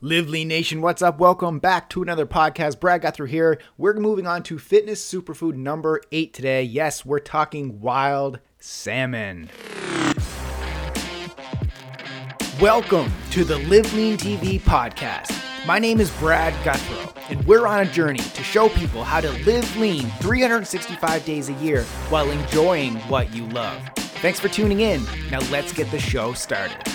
Live Lean Nation, what's up? Welcome back to another podcast. Brad Gouthro here. We're moving on to fitness superfood number eight today. Yes, we're talking wild salmon. Welcome to the Live Lean TV podcast. My name is Brad Gouthro, and we're on a journey to show people how to live lean 365 days a year while enjoying what you love. Thanks for tuning in. Now let's get the show started.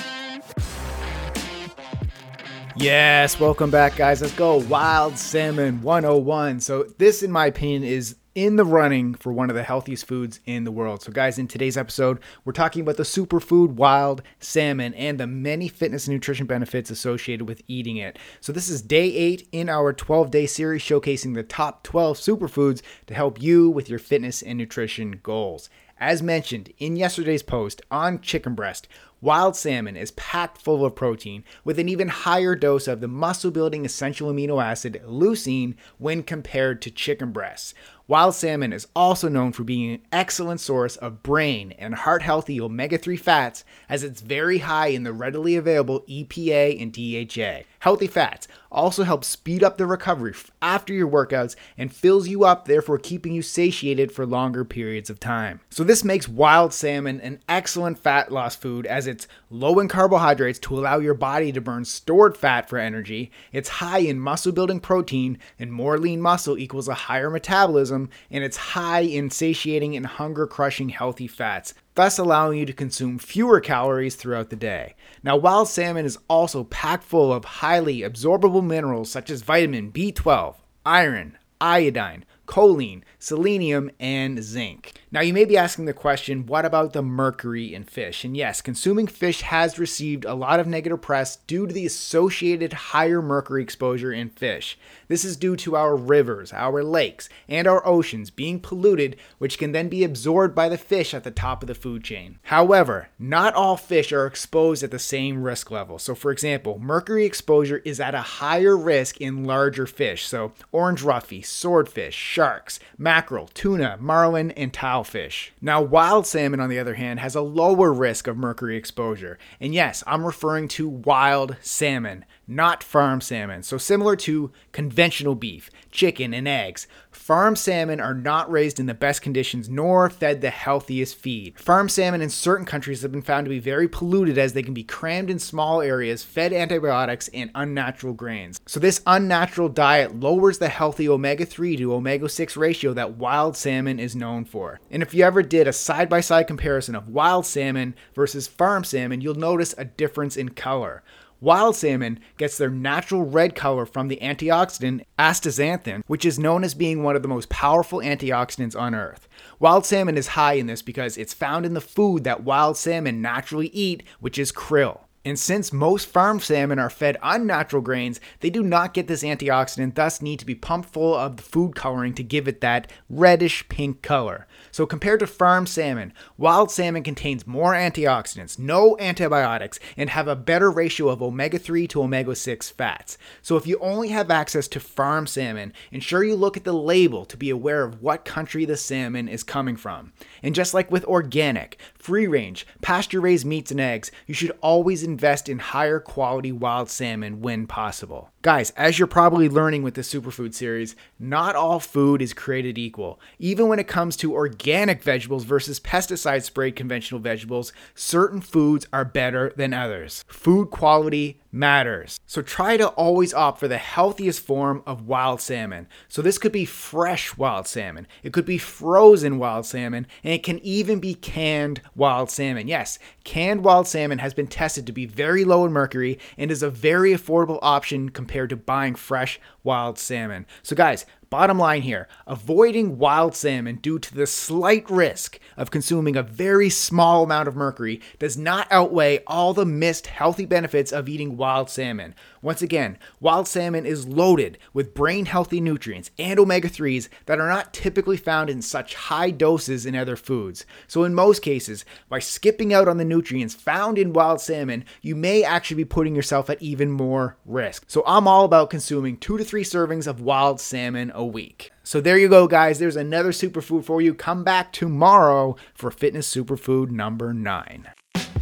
Yes, welcome back, guys. Let's go. Wild Salmon 101. So, this, in my opinion, is in the running for one of the healthiest foods in the world. So, guys, in today's episode, we're talking about the superfood wild salmon and the many fitness and nutrition benefits associated with eating it. So, this is day eight in our 12 day series showcasing the top 12 superfoods to help you with your fitness and nutrition goals. As mentioned in yesterday's post on chicken breast, Wild salmon is packed full of protein with an even higher dose of the muscle building essential amino acid leucine when compared to chicken breasts. Wild salmon is also known for being an excellent source of brain and heart healthy omega 3 fats as it's very high in the readily available EPA and DHA. Healthy fats also help speed up the recovery after your workouts and fills you up, therefore keeping you satiated for longer periods of time. So, this makes wild salmon an excellent fat loss food as it's low in carbohydrates to allow your body to burn stored fat for energy. It's high in muscle building protein, and more lean muscle equals a higher metabolism, and it's high in satiating and hunger crushing healthy fats thus allowing you to consume fewer calories throughout the day. Now, wild salmon is also packed full of highly absorbable minerals such as vitamin B12, iron, iodine, choline, selenium, and zinc. Now, you may be asking the question what about the mercury in fish? And yes, consuming fish has received a lot of negative press due to the associated higher mercury exposure in fish. This is due to our rivers, our lakes, and our oceans being polluted, which can then be absorbed by the fish at the top of the food chain. However, not all fish are exposed at the same risk level. So, for example, mercury exposure is at a higher risk in larger fish, so orange roughy, swordfish, sharks, mackerel, tuna, marlin, and tilefish. Now, wild salmon, on the other hand, has a lower risk of mercury exposure. And yes, I'm referring to wild salmon, not farm salmon. So, similar to conventional beef, chicken, and eggs, farm salmon are not raised in the best conditions nor fed the healthiest feed. Farm salmon in certain countries have been found to be very polluted as they can be crammed in small areas, fed antibiotics, and unnatural grains. So, this unnatural diet lowers the healthy omega 3 to omega 6 ratio that wild salmon is known for. And if you ever did a side by side comparison of wild salmon versus farm salmon, you'll notice a difference in color. Wild salmon gets their natural red color from the antioxidant astaxanthin, which is known as being one of the most powerful antioxidants on earth. Wild salmon is high in this because it's found in the food that wild salmon naturally eat, which is krill. And since most farm salmon are fed unnatural grains, they do not get this antioxidant, thus need to be pumped full of the food coloring to give it that reddish pink color. So compared to farm salmon, wild salmon contains more antioxidants, no antibiotics, and have a better ratio of omega-3 to omega-6 fats. So if you only have access to farm salmon, ensure you look at the label to be aware of what country the salmon is coming from. And just like with organic, free range, pasture raised meats and eggs, you should always invest in higher quality wild salmon when possible. Guys, as you're probably learning with the Superfood series, not all food is created equal. Even when it comes to organic vegetables versus pesticide sprayed conventional vegetables, certain foods are better than others. Food quality matters. So try to always opt for the healthiest form of wild salmon. So this could be fresh wild salmon, it could be frozen wild salmon, and it can even be canned wild salmon. Yes, canned wild salmon has been tested to be very low in mercury and is a very affordable option compared to buying fresh wild salmon. So guys, Bottom line here avoiding wild salmon due to the slight risk of consuming a very small amount of mercury does not outweigh all the missed healthy benefits of eating wild salmon. Once again, wild salmon is loaded with brain healthy nutrients and omega 3s that are not typically found in such high doses in other foods. So, in most cases, by skipping out on the nutrients found in wild salmon, you may actually be putting yourself at even more risk. So, I'm all about consuming two to three servings of wild salmon a week. So there you go, guys. There's another superfood for you. Come back tomorrow for Fitness Superfood number nine.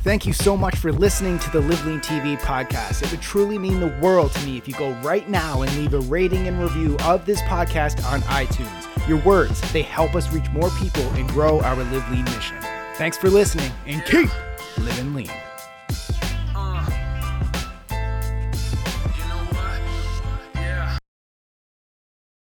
Thank you so much for listening to the Live Lean TV podcast. It would truly mean the world to me if you go right now and leave a rating and review of this podcast on iTunes. Your words, they help us reach more people and grow our Live Lean mission. Thanks for listening and keep living lean.